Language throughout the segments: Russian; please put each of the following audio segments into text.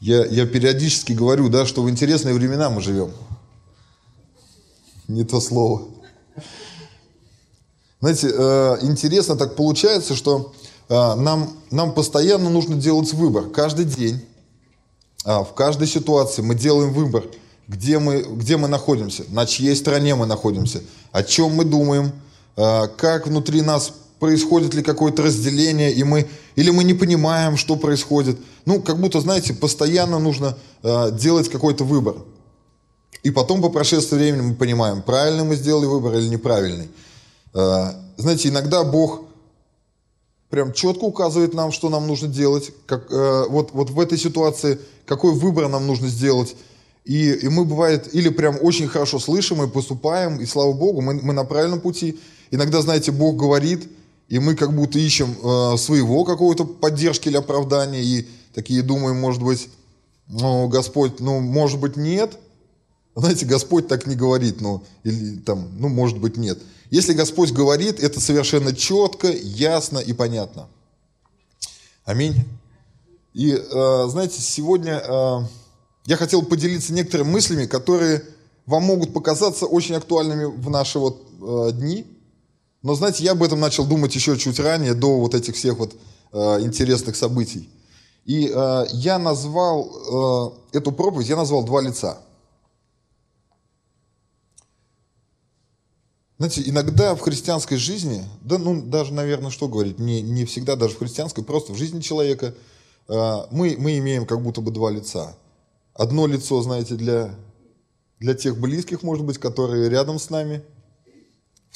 Я, я периодически говорю, да, что в интересные времена мы живем. Не то слово. Знаете, э, интересно так получается, что э, нам, нам постоянно нужно делать выбор. Каждый день, э, в каждой ситуации мы делаем выбор, где мы, где мы находимся, на чьей стороне мы находимся, о чем мы думаем, э, как внутри нас происходит ли какое-то разделение, и мы, или мы не понимаем, что происходит. Ну, как будто, знаете, постоянно нужно э, делать какой-то выбор. И потом по прошествии времени мы понимаем, правильно мы сделали выбор или неправильный. Э, знаете, иногда Бог прям четко указывает нам, что нам нужно делать, как, э, вот, вот в этой ситуации, какой выбор нам нужно сделать. И, и мы, бывает, или прям очень хорошо слышим и поступаем, и слава Богу, мы, мы на правильном пути. Иногда, знаете, Бог говорит, и мы как будто ищем э, своего какого-то поддержки или оправдания, и такие думаем, может быть, ну, Господь, ну, может быть, нет. Знаете, Господь так не говорит, ну, или там, ну, может быть, нет. Если Господь говорит, это совершенно четко, ясно и понятно. Аминь. И, э, знаете, сегодня э, я хотел поделиться некоторыми мыслями, которые вам могут показаться очень актуальными в наши вот э, дни – но, знаете, я об этом начал думать еще чуть ранее, до вот этих всех вот э, интересных событий. И э, я назвал э, эту проповедь, я назвал два лица. Знаете, иногда в христианской жизни, да, ну, даже, наверное, что говорить, не, не всегда даже в христианской, просто в жизни человека, э, мы, мы имеем как будто бы два лица. Одно лицо, знаете, для, для тех близких, может быть, которые рядом с нами –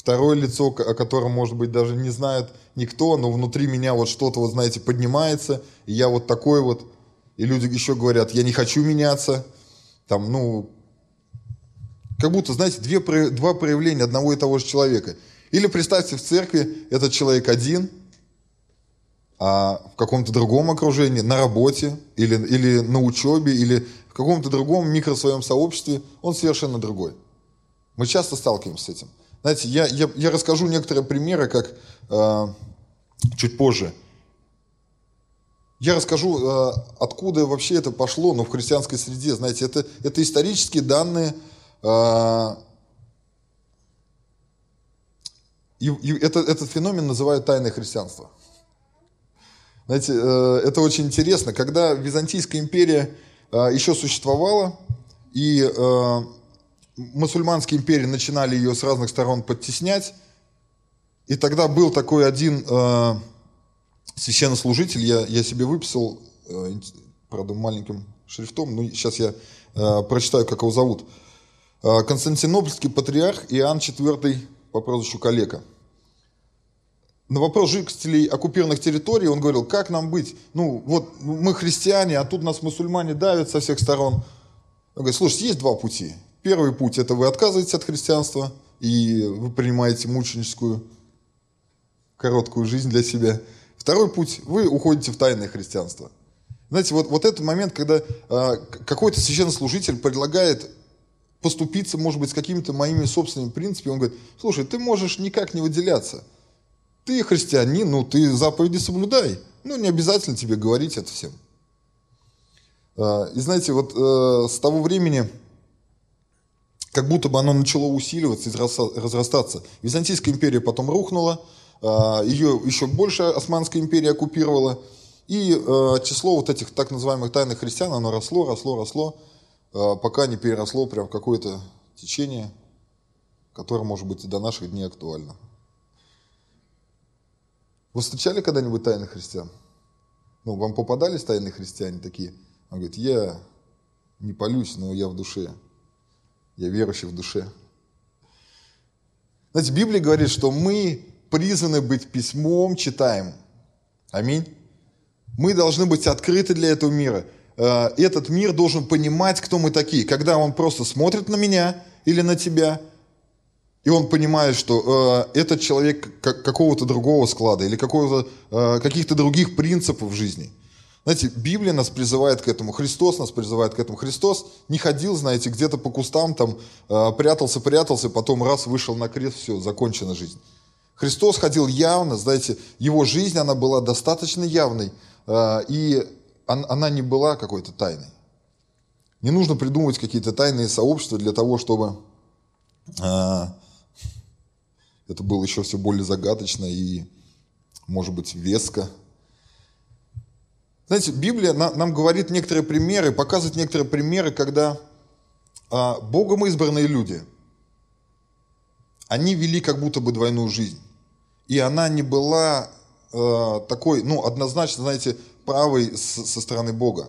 Второе лицо, о котором, может быть, даже не знает никто, но внутри меня вот что-то, вот знаете, поднимается, и я вот такой вот. И люди еще говорят, я не хочу меняться. Там, ну, как будто, знаете, две, два проявления одного и того же человека. Или представьте, в церкви этот человек один, а в каком-то другом окружении, на работе, или, или на учебе, или в каком-то другом микро своем сообществе, он совершенно другой. Мы часто сталкиваемся с этим. Знаете, я, я, я расскажу некоторые примеры, как э, чуть позже. Я расскажу, э, откуда вообще это пошло, но в христианской среде, знаете, это, это исторические данные, э, и, и это, этот феномен называют тайное христианство. Знаете, э, это очень интересно. Когда Византийская империя э, еще существовала, и э, мусульманские империи начинали ее с разных сторон подтеснять. И тогда был такой один э, священнослужитель, я, я себе выписал, э, правда, маленьким шрифтом, но сейчас я э, прочитаю, как его зовут. Э, Константинопольский патриарх Иоанн IV по прозвищу Калека. На вопрос жителей оккупированных территорий он говорил, как нам быть? Ну, вот мы христиане, а тут нас мусульмане давят со всех сторон. Он говорит, слушайте, есть два пути. Первый путь – это вы отказываетесь от христианства, и вы принимаете мученическую короткую жизнь для себя. Второй путь – вы уходите в тайное христианство. Знаете, вот, вот этот момент, когда э, какой-то священнослужитель предлагает поступиться, может быть, с какими-то моими собственными принципами, он говорит, слушай, ты можешь никак не выделяться. Ты христианин, ну ты заповеди соблюдай. Ну не обязательно тебе говорить это всем. Э, и знаете, вот э, с того времени как будто бы оно начало усиливаться и разрастаться. Византийская империя потом рухнула, а, ее еще больше Османская империя оккупировала, и а, число вот этих так называемых тайных христиан, оно росло, росло, росло, а, пока не переросло прям в какое-то течение, которое может быть и до наших дней актуально. Вы встречали когда-нибудь тайных христиан? Ну, вам попадались тайные христиане такие? Он говорит, я не полюсь, но я в душе. Я верующий в душе. Знаете, Библия говорит, что мы призваны быть письмом читаем. Аминь. Мы должны быть открыты для этого мира. Э, этот мир должен понимать, кто мы такие. Когда он просто смотрит на меня или на тебя, и он понимает, что э, этот человек какого-то другого склада или э, каких-то других принципов в жизни – знаете, Библия нас призывает к этому, Христос нас призывает к этому. Христос не ходил, знаете, где-то по кустам, там, э, прятался, прятался, потом раз вышел на крест, все, закончена жизнь. Христос ходил явно, знаете, его жизнь, она была достаточно явной, э, и она не была какой-то тайной. Не нужно придумывать какие-то тайные сообщества для того, чтобы а, это было еще все более загадочно и, может быть, веско. Знаете, Библия нам говорит некоторые примеры, показывает некоторые примеры, когда а, Богом избранные люди, они вели как будто бы двойную жизнь. И она не была э, такой, ну, однозначно, знаете, правой со стороны Бога.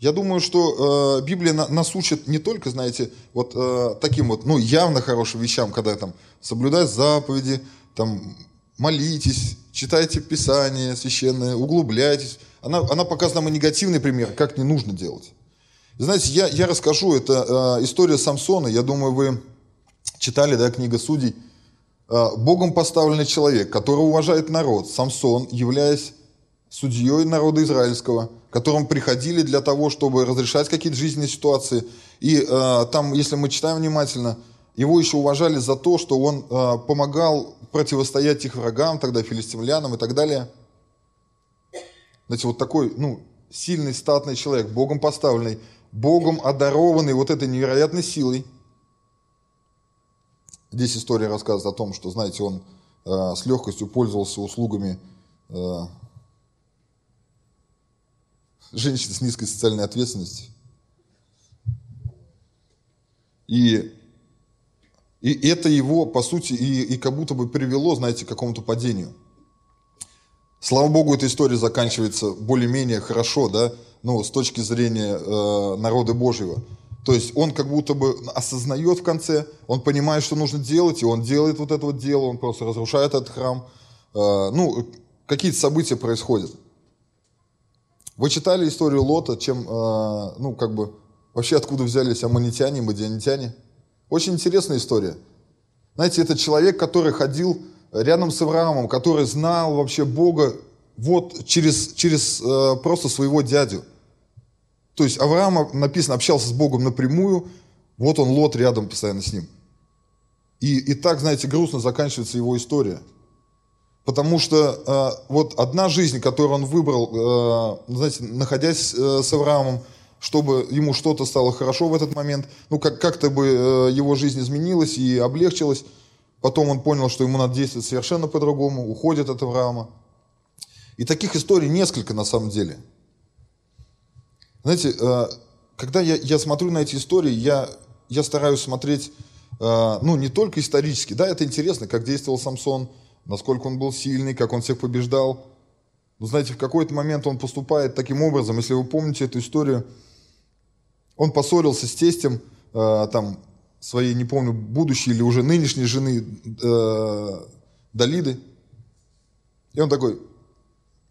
Я думаю, что э, Библия на, нас учит не только, знаете, вот э, таким вот, ну, явно хорошим вещам, когда там соблюдать заповеди, там молитесь, читайте Писание священное, углубляйтесь. Она, она показывает нам и негативный пример, как не нужно делать. Знаете, я, я расскажу, это э, история Самсона, я думаю, вы читали, да, книга Судей. Э, Богом поставленный человек, который уважает народ, Самсон, являясь судьей народа израильского, к которому приходили для того, чтобы разрешать какие-то жизненные ситуации. И э, там, если мы читаем внимательно, его еще уважали за то, что он э, помогал противостоять их врагам, тогда филистимлянам и так далее. Знаете, вот такой, ну, сильный, статный человек, Богом поставленный, Богом одарованный вот этой невероятной силой. Здесь история рассказывает о том, что, знаете, он э, с легкостью пользовался услугами э, женщин с низкой социальной ответственностью. И, и это его, по сути, и, и как будто бы привело, знаете, к какому-то падению. Слава Богу, эта история заканчивается более-менее хорошо, да, ну, с точки зрения э, народа Божьего. То есть он как будто бы осознает в конце, он понимает, что нужно делать, и он делает вот это вот дело, он просто разрушает этот храм. Э, ну, какие-то события происходят. Вы читали историю Лота, чем, э, ну, как бы, вообще откуда взялись аммонитяне, мадианитяне? Очень интересная история. Знаете, это человек, который ходил рядом с Авраамом, который знал вообще Бога вот через, через э, просто своего дядю. То есть Авраам, написано, общался с Богом напрямую, вот он, Лот, рядом постоянно с ним. И, и так, знаете, грустно заканчивается его история. Потому что э, вот одна жизнь, которую он выбрал, э, знаете, находясь э, с Авраамом, чтобы ему что-то стало хорошо в этот момент, ну как, как-то бы э, его жизнь изменилась и облегчилась. Потом он понял, что ему надо действовать совершенно по-другому, уходит от Авраама. И таких историй несколько на самом деле – знаете, э, когда я, я смотрю на эти истории, я, я стараюсь смотреть, э, ну, не только исторически, да, это интересно, как действовал Самсон, насколько он был сильный, как он всех побеждал. Но знаете, в какой-то момент он поступает таким образом, если вы помните эту историю, он поссорился с тестем, э, там, своей, не помню, будущей или уже нынешней жены Далиды. И он такой,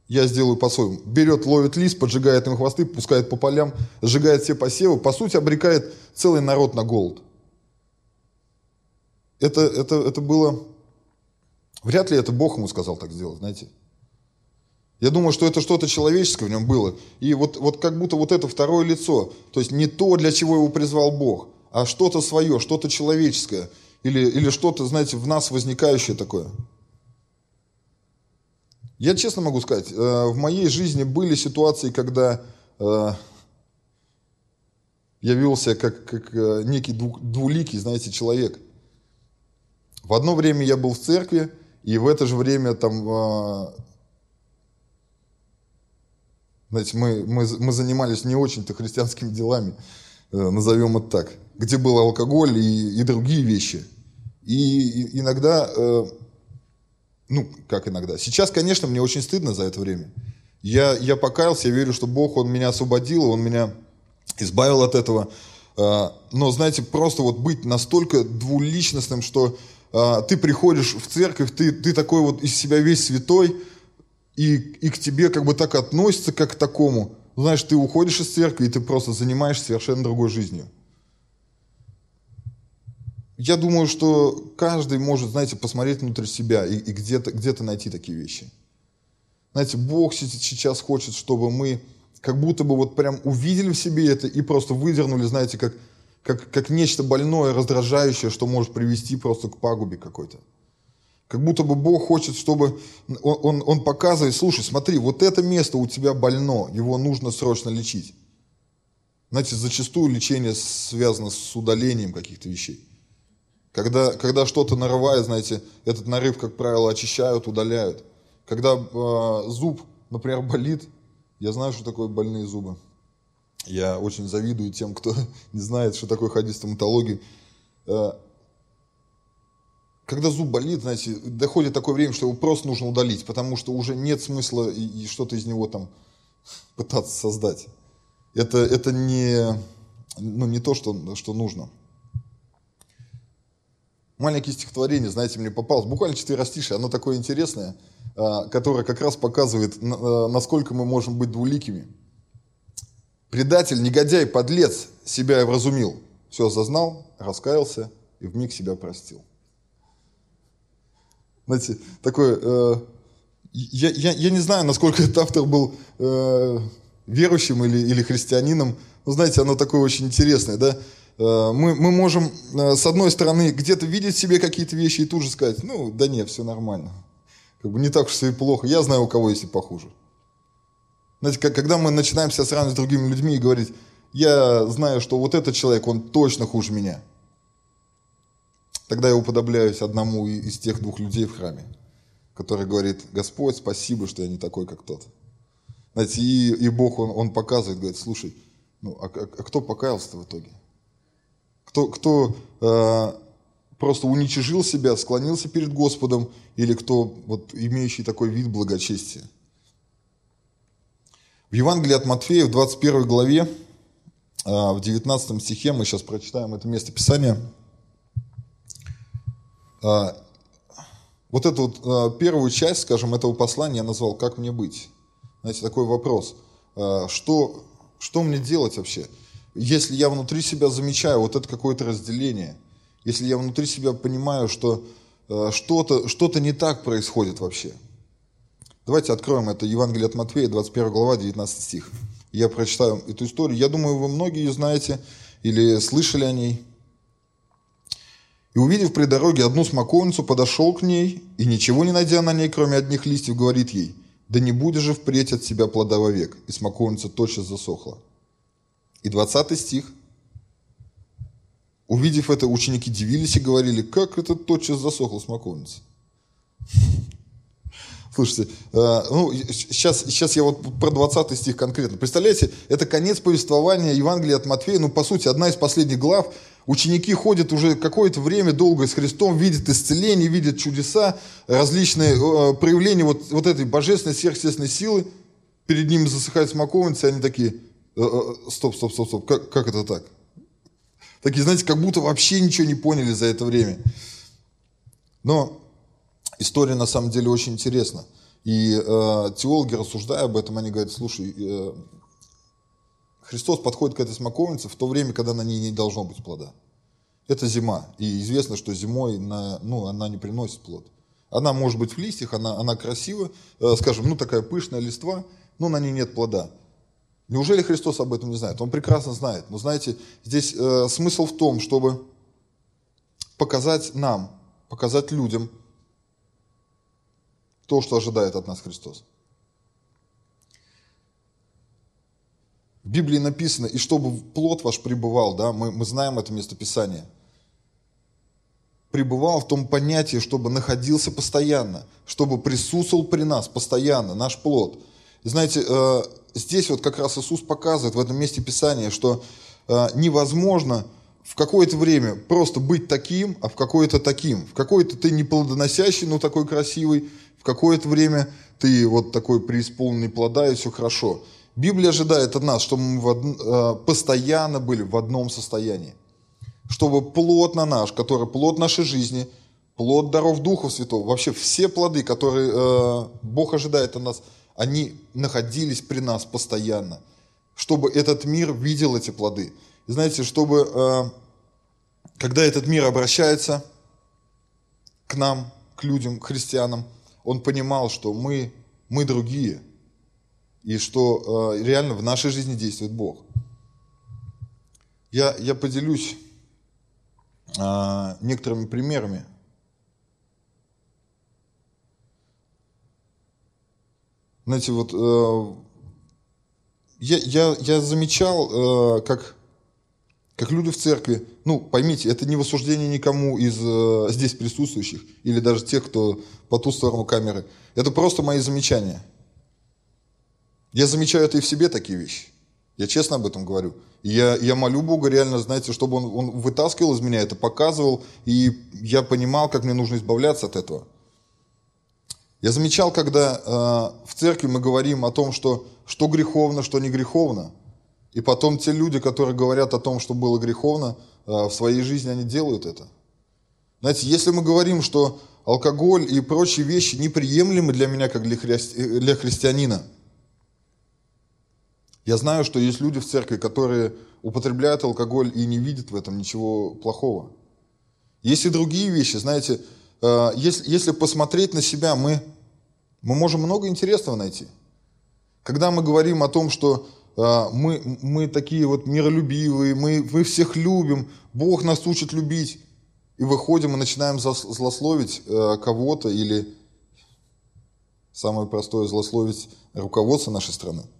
я сделаю по-своему. Берет, ловит лис, поджигает им хвосты, пускает по полям, сжигает все посевы, по сути обрекает целый народ на голод. Это, это, это было... Вряд ли это Бог ему сказал так сделать, знаете. Я думаю, что это что-то человеческое в нем было. И вот, вот как будто вот это второе лицо, то есть не то, для чего его призвал Бог, а что-то свое, что-то человеческое, или, или что-то, знаете, в нас возникающее такое – я честно могу сказать, э, в моей жизни были ситуации, когда э, я вел себя как, как э, некий двуликий, знаете, человек. В одно время я был в церкви, и в это же время там, знаете, мы, мы, мы занимались не очень-то христианскими делами, назовем это так, где был алкоголь и, и другие вещи. И, иногда ну, как иногда. Сейчас, конечно, мне очень стыдно за это время. Я, я покаялся, я верю, что Бог, Он меня освободил, Он меня избавил от этого. А, но, знаете, просто вот быть настолько двуличностным, что ты приходишь в церковь, ты, ты такой вот из себя весь святой, и, и к тебе как бы так относятся, как к такому. Знаешь, ты уходишь из церкви, и ты просто занимаешься совершенно другой жизнью я думаю, что каждый может, знаете, посмотреть внутрь себя и, и где-то где найти такие вещи. Знаете, Бог сейчас хочет, чтобы мы как будто бы вот прям увидели в себе это и просто выдернули, знаете, как, как, как нечто больное, раздражающее, что может привести просто к пагубе какой-то. Как будто бы Бог хочет, чтобы он, он, он показывает, слушай, смотри, вот это место у тебя больно, его нужно срочно лечить. Знаете, зачастую лечение связано с удалением каких-то вещей. Когда, когда что-то нарывает, знаете, этот нарыв, как правило, очищают, удаляют. Когда э, зуб, например, болит, я знаю, что такое больные зубы. Я очень завидую тем, кто не знает, что такое ходить в стоматологию. Э, когда зуб болит, знаете, доходит такое время, что его просто нужно удалить, потому что уже нет смысла и, и что-то из него там пытаться создать. Это, это не, ну, не то, что, что нужно. Маленькое стихотворение, знаете, мне попалось, буквально четверостишее, оно такое интересное, а, которое как раз показывает, а, насколько мы можем быть двуликими. Предатель, негодяй, подлец себя и вразумил. Все осознал, раскаялся и в миг себя простил. Знаете, такое, э, я, я, я не знаю, насколько этот автор был э, верующим или, или христианином. Но знаете, оно такое очень интересное, да? Э, мы, мы можем, э, с одной стороны, где-то видеть в себе какие-то вещи и тут же сказать, ну, да нет, все нормально. Как бы не так уж все и плохо. Я знаю, у кого есть и похуже. Знаете, когда мы начинаем себя сравнивать с другими людьми и говорить, я знаю, что вот этот человек, он точно хуже меня. Тогда я уподобляюсь одному из тех двух людей в храме, который говорит, Господь, спасибо, что я не такой, как тот. Знаете, и, и Бог, он, он показывает, говорит, слушай, ну, а, а, а кто покаялся в итоге? Кто, кто э, просто уничижил себя, склонился перед Господом, или кто вот, имеющий такой вид благочестия? В Евангелии от Матфея в 21 главе, э, в 19 стихе, мы сейчас прочитаем это место Писания, вот эту вот, э, первую часть, скажем, этого послания я назвал «Как мне быть?». Знаете, такой вопрос. А, что, что мне делать вообще? Если я внутри себя замечаю вот это какое-то разделение, если я внутри себя понимаю, что а, что-то что не так происходит вообще. Давайте откроем это Евангелие от Матфея, 21 глава, 19 стих. Я прочитаю эту историю. Я думаю, вы многие знаете или слышали о ней. И увидев при дороге одну смоковницу, подошел к ней, и ничего не найдя на ней, кроме одних листьев, говорит ей, да не будешь же впредь от себя плода вовек. И смоковница тотчас засохла. И 20 стих. Увидев это, ученики дивились и говорили, как это тотчас засохла смоковница. Слушайте, э, ну, сейчас, сейчас я вот про 20 стих конкретно. Представляете, это конец повествования Евангелия от Матфея, ну, по сути, одна из последних глав. Ученики ходят уже какое-то время долго с Христом, видят исцеление, видят чудеса, различные э, проявления вот, вот этой божественной сверхъестественной силы. Перед ними засыхает смоковница, и они такие, э, стоп, стоп, стоп, стоп, как, как это так? Такие, знаете, как будто вообще ничего не поняли за это время. Но история на самом деле очень интересна. И э, теологи, рассуждая об этом, они говорят, слушай, э, Христос подходит к этой смоковнице в то время, когда на ней не должно быть плода. Это зима. И известно, что зимой на, ну, она не приносит плод. Она может быть в листьях, она, она красива, э, скажем, ну такая пышная листва, но на ней нет плода. Неужели Христос об этом не знает? Он прекрасно знает. Но знаете, здесь э, смысл в том, чтобы показать нам, показать людям, то, что ожидает от нас Христос. В Библии написано, и чтобы плод ваш пребывал, да, мы, мы знаем это местописание, пребывал в том понятии, чтобы находился постоянно, чтобы присутствовал при нас постоянно, наш плод. И знаете, э, здесь вот как раз Иисус показывает в этом месте Писания, что э, невозможно в какое-то время просто быть таким, а в какое-то таким. В какое-то ты не плодоносящий, но такой красивый, какое-то время ты вот такой преисполненный плода, и все хорошо. Библия ожидает от нас, чтобы мы. Э, постоянно были в одном состоянии. Чтобы плод на наш, который плод нашей жизни, плод даров Духа Святого, вообще все плоды, которые э, Бог ожидает от нас, они находились при нас постоянно. Чтобы этот мир видел эти плоды. И знаете, чтобы, э, когда этот мир обращается к нам, к людям, к христианам, он понимал, что мы, мы другие, и что э, реально в нашей жизни действует Бог. Я, я поделюсь э, некоторыми примерами. Знаете, вот э, я, я, я замечал, э, как, как люди в церкви, ну, поймите, это не высуждение никому из э, здесь присутствующих или даже тех, кто по ту сторону камеры. Это просто мои замечания – я замечаю это и в себе такие вещи. Я честно об этом говорю. я, я молю Бога реально, знаете, чтобы он, он вытаскивал из меня это, показывал, и я понимал, как мне нужно избавляться от этого. Я замечал, когда э, в церкви мы говорим о том, что, что греховно, что не греховно, и потом те люди, которые говорят о том, что было греховно, э, в своей жизни они делают это. Знаете, если мы говорим, что алкоголь и прочие вещи неприемлемы для меня, как для, христи, для христианина, я знаю, что есть люди в церкви, которые употребляют алкоголь и не видят в этом ничего плохого. Есть и другие вещи, знаете, э, если, если посмотреть на себя, мы, мы можем много интересного найти. Когда мы говорим о том, что э, мы, мы такие вот миролюбивые, мы, мы всех любим, Бог нас учит любить, и выходим и начинаем злословить э, кого-то или самое простое злословить руководство нашей страны –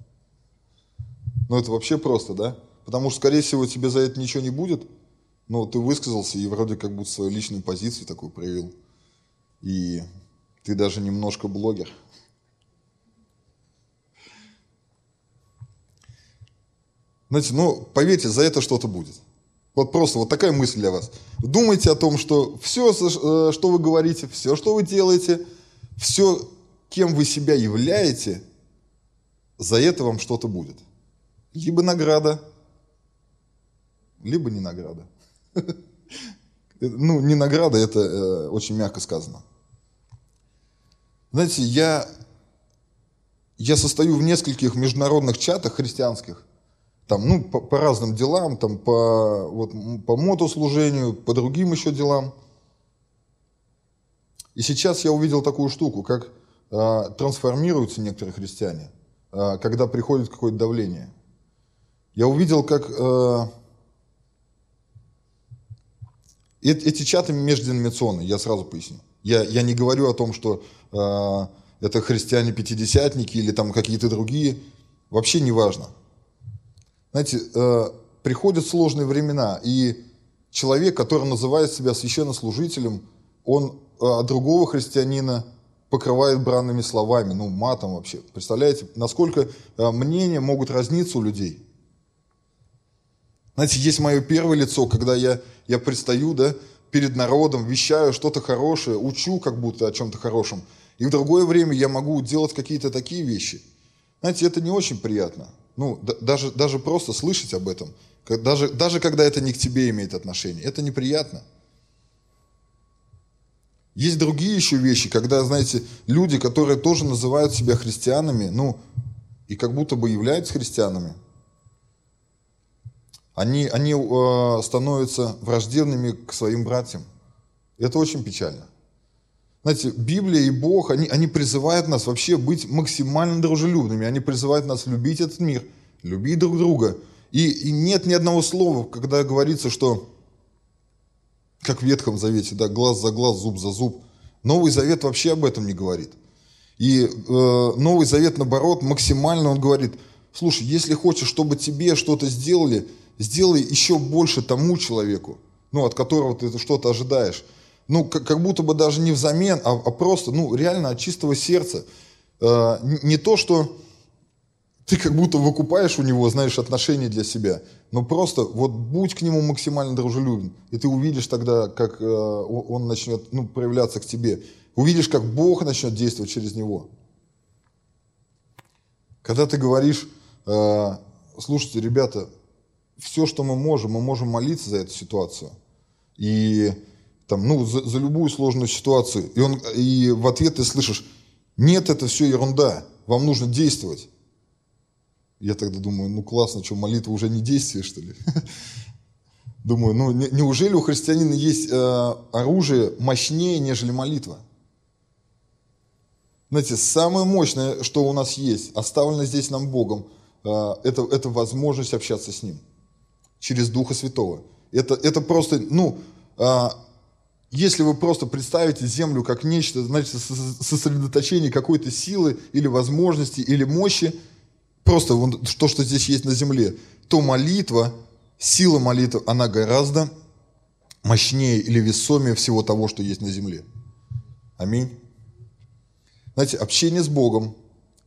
ну, это вообще просто, да? Потому что, скорее всего, тебе за это ничего не будет. Ну, ты высказался и вроде как будто свою личную позицию такую проявил. И ты даже немножко блогер. Знаете, ну, поверьте, за это что-то будет. Вот просто вот такая мысль для вас. Думайте о том, что все, э, что вы говорите, все, что вы делаете, все, кем вы себя являете, за это вам что-то будет. Либо награда, либо не награда. Ну, не награда, это э, очень мягко сказано. Знаете, я, я состою в нескольких международных чатах христианских, там, ну, по, по разным делам, там, по, вот, по мотослужению, по другим еще делам. И сейчас я увидел такую штуку, как э, трансформируются некоторые христиане, э, когда приходит какое-то давление – я увидел, как э, эти чаты межденоминационные, я сразу поясню. Я, я не говорю о том, что э, это христиане-пятидесятники или там какие-то другие. Вообще не важно. Знаете, э, приходят сложные времена, и человек, который называет себя священнослужителем, он э, другого христианина покрывает бранными словами, ну, матом вообще. Представляете, насколько э, мнения могут разниться у людей. Знаете, есть мое первое лицо, когда я, я предстаю да, перед народом, вещаю что-то хорошее, учу как будто о чем-то хорошем. И в другое время я могу делать какие-то такие вещи. Знаете, это не очень приятно. Ну, да, даже, даже просто слышать об этом, даже, даже когда это не к тебе имеет отношение, это неприятно. Есть другие еще вещи, когда, знаете, люди, которые тоже называют себя христианами, ну, и как будто бы являются христианами, они, они э, становятся враждебными к своим братьям. Это очень печально. Знаете, Библия и Бог, они, они призывают нас вообще быть максимально дружелюбными. Они призывают нас любить этот мир, любить друг друга. И, и нет ни одного слова, когда говорится, что, как в Ветхом Завете, да, глаз за глаз, зуб за зуб. Новый Завет вообще об этом не говорит. И э, Новый Завет, наоборот, максимально он говорит, слушай, если хочешь, чтобы тебе что-то сделали – сделай еще больше тому человеку, ну, от которого ты что-то ожидаешь. Ну, как, как будто бы даже не взамен, а, а просто, ну, реально от чистого сердца. Э, не то, что ты как будто выкупаешь у него, знаешь, отношения для себя, но просто вот будь к нему максимально дружелюбен, и ты увидишь тогда, как э, он начнет ну, проявляться к тебе. Увидишь, как Бог начнет действовать через него. Когда ты говоришь, э, слушайте, ребята, все, что мы можем, мы можем молиться за эту ситуацию. И там, ну, за, за любую сложную ситуацию. И, он, и в ответ ты слышишь, нет, это все ерунда, вам нужно действовать. Я тогда думаю, ну классно, что молитва уже не действие, что ли? Думаю, ну неужели у христианина есть э, оружие мощнее, нежели молитва? Знаете, самое мощное, что у нас есть, оставлено здесь нам Богом, э, это, это возможность общаться с Ним через Духа Святого. Это, это просто, ну, а, если вы просто представите землю как нечто, значит, сосредоточение какой-то силы или возможности или мощи, просто то, что здесь есть на земле, то молитва, сила молитвы, она гораздо мощнее или весомее всего того, что есть на земле. Аминь. Знаете, общение с Богом,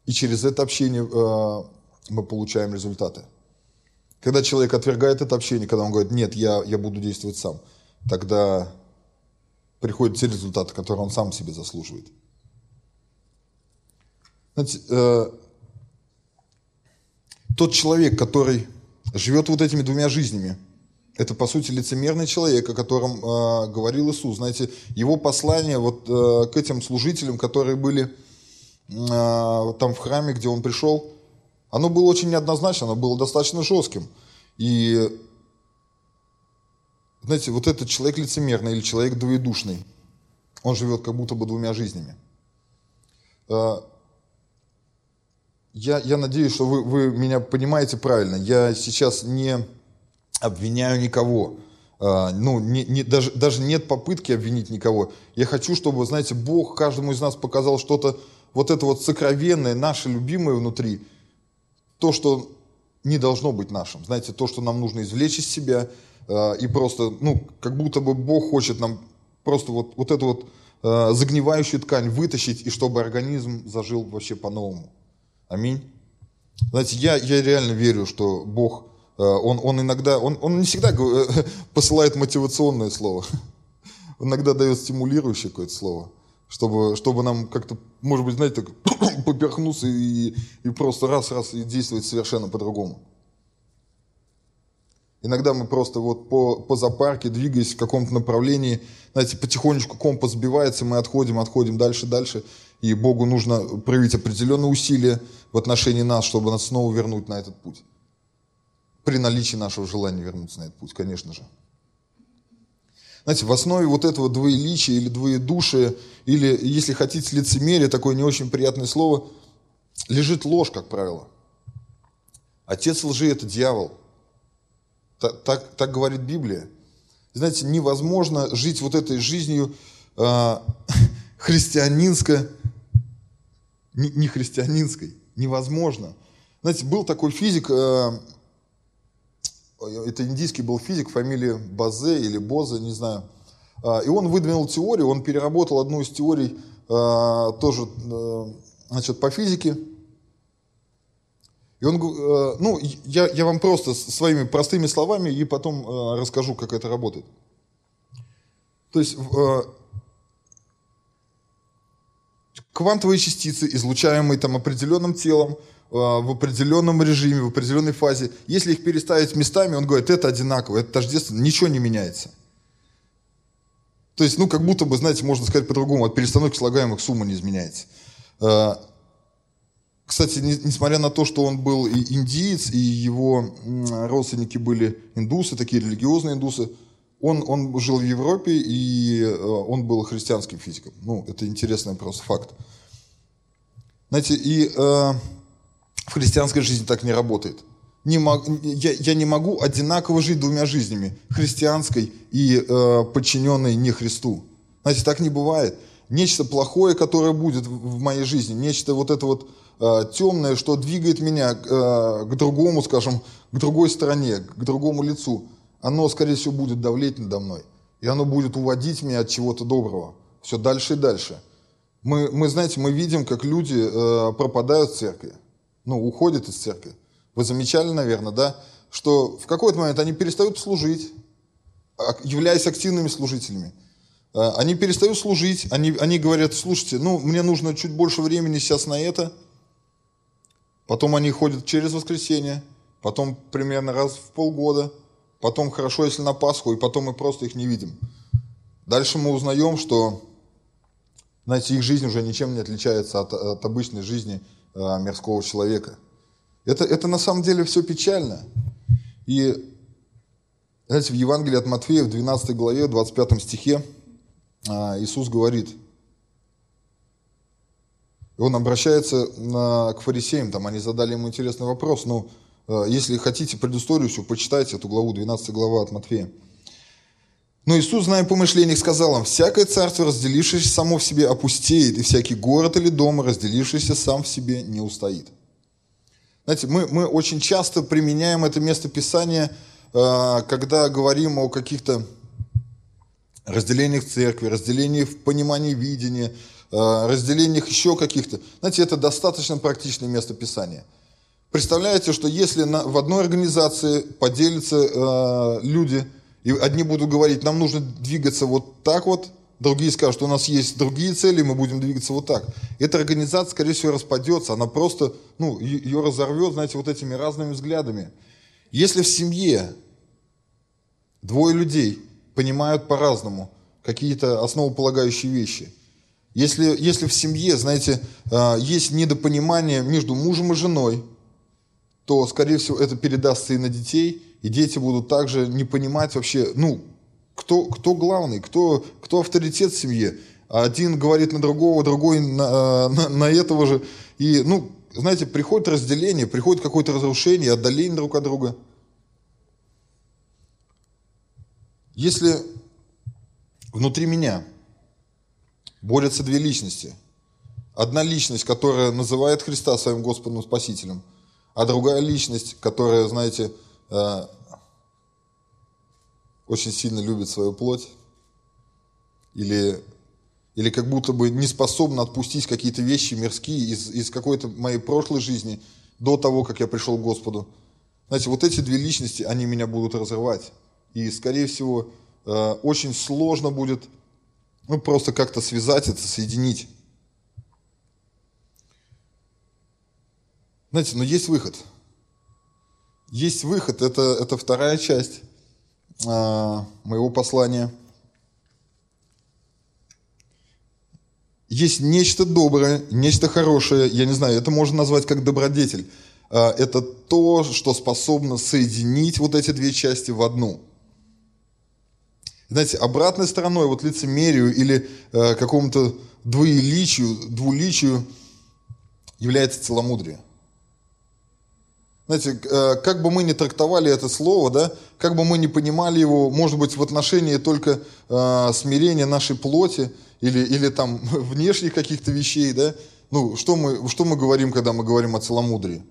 и через это общение э, мы получаем результаты. Когда человек отвергает это общение, когда он говорит, нет, я, я буду действовать сам, тогда приходят те результаты, которые он сам себе заслуживает. Знаете, э, тот человек, который живет вот этими двумя жизнями, это, по сути, лицемерный человек, о котором э, говорил Иисус. Знаете, его послание вот э, к этим служителям, которые были э, там в храме, где он пришел, оно было очень неоднозначно, оно было достаточно жестким. И, знаете, вот этот человек лицемерный или человек двоедушный, он живет как будто бы двумя жизнями. Э, я, я надеюсь, что вы, вы меня понимаете правильно. Я сейчас не обвиняю никого. А, ну, не, не, даже, даже нет попытки обвинить никого. Я хочу, чтобы, знаете, Бог каждому из нас показал что-то, вот это вот сокровенное, наше любимое внутри, то, что не должно быть нашим. Знаете, то, что нам нужно извлечь из себя, а, и просто, ну, как будто бы Бог хочет нам просто вот, вот эту вот а, загнивающую ткань вытащить, и чтобы организм зажил вообще по-новому. Аминь. Знаете, я, я реально верю, что Бог Э, он, он иногда, он, он не всегда посылает мотивационное слово. Иногда дает стимулирующее какое-то слово, чтобы, чтобы нам как-то, может быть, знаете, так поперхнуться и, и просто раз-раз и действовать совершенно по-другому. Иногда мы просто вот по, по зоопарке, двигаясь в каком-то направлении, знаете, потихонечку компас сбивается, мы отходим, отходим дальше, дальше, и Богу нужно проявить определенные усилия в отношении нас, чтобы нас снова вернуть на этот путь при наличии нашего желания вернуться на этот путь, конечно же. Знаете, в основе вот этого двоеличия или двоедушия, или, если хотите, лицемерие, такое не очень приятное слово, лежит ложь, как правило. Отец лжи – это дьявол. Так, так, так говорит Библия. Знаете, невозможно жить вот этой жизнью э, христианинской, не, не христианинской. Невозможно. Знаете, был такой физик, э, это индийский был физик, фамилия Базе или Бозе, не знаю. А, и он выдвинул теорию, он переработал одну из теорий а, тоже э, значит, по физике. И он, ну, я, я вам просто своими простыми словами и потом расскажу, как это работает. То есть квантовые частицы, излучаемые там определенным телом, в определенном режиме, в определенной фазе. Если их переставить местами, он говорит, это одинаково, это тождественно, ничего не меняется. То есть, ну, как будто бы, знаете, можно сказать по-другому, от перестановки слагаемых сумма не изменяется. Э, кстати, несмотря на то, что он был и индиец, и его родственники были индусы, такие религиозные индусы, он, он жил в Европе, и э, он был христианским физиком. Ну, это интересный просто факт. Знаете, и в христианской жизни так не работает. Не мог, я, я не могу одинаково жить двумя жизнями, христианской и э, подчиненной не Христу. Знаете, так не бывает. Нечто плохое, которое будет в моей жизни, нечто вот это вот э, темное, что двигает меня э, к другому, скажем, к другой стороне, к другому лицу, оно, скорее всего, будет давлеть надо мной. И оно будет уводить меня от чего-то доброго. Все дальше и дальше. Мы, мы знаете, мы видим, как люди э, пропадают в церкви ну, уходят из церкви. Вы замечали, наверное, да, что в какой-то момент они перестают служить, а, являясь активными служителями. А, они перестают служить, они, они говорят, слушайте, ну, мне нужно чуть больше времени сейчас на это. Потом они ходят через воскресенье, потом примерно раз в полгода, потом хорошо, если на Пасху, и потом мы просто их не видим. Дальше мы узнаем, что, знаете, их жизнь уже ничем не отличается от, от обычной жизни мирского человека. Это, это на самом деле все печально. И знаете, в Евангелии от Матфея, в 12 главе, 25 стихе, а, Иисус говорит, он обращается на, к фарисеям, там они задали ему интересный вопрос, но ну, если хотите предысторию всю, почитайте эту главу, 12 глава от Матфея. Но Иисус, зная помышлениях, сказал им, «Всякое царство, разделившееся само в себе, опустеет, и всякий город или дом, разделившийся сам в себе, не устоит». Знаете, мы, мы очень часто применяем это место Писания, э, когда говорим о каких-то разделениях церкви, разделениях в понимании видения, э, разделениях еще каких-то. Знаете, это достаточно практичное место Писания. Представляете, что если на, в одной организации поделятся э, люди, и одни будут говорить, нам нужно двигаться вот так вот, Другие скажут, у нас есть другие цели, мы будем двигаться вот так. Эта организация, скорее всего, распадется, она просто, ну, ее разорвет, знаете, вот этими разными взглядами. Если в семье двое людей понимают по-разному какие-то основополагающие вещи, если, если в семье, знаете, а, есть недопонимание между мужем и женой, то, скорее всего, это передастся и на детей, и дети будут также не понимать вообще, ну, кто, кто главный, кто, кто авторитет в семье. Один говорит на другого, другой на, на, на этого же. И, ну, знаете, приходит разделение, приходит какое-то разрушение, отдаление друг от друга. Если внутри меня борются две личности, одна личность, которая называет Христа своим Господом Спасителем, а другая личность, которая, знаете, э, очень сильно любит свою плоть, или, или как будто бы не способна отпустить какие-то вещи мирские из, из какой-то моей прошлой жизни до того, как я пришел к Господу. Знаете, вот эти две личности, они меня будут разрывать. И, скорее всего, э, очень сложно будет ну, просто как-то связать это, соединить. Знаете, но есть выход. Есть выход, это, это вторая часть. А, моего послания. Есть нечто доброе, нечто хорошее, я не знаю, это можно назвать как добродетель. А, это то, что способно соединить вот эти две части в одну. Знаете, обратной стороной вот лицемерию или э, какому-то двуеличию, двуличию является целомудрие. Знаете, э, как бы мы ни трактовали это слово, да, как бы мы ни понимали его, может быть, в отношении только э, смирения нашей плоти или, или там внешних каких-то вещей, да, ну, что мы, что мы говорим, когда мы говорим о целомудрии?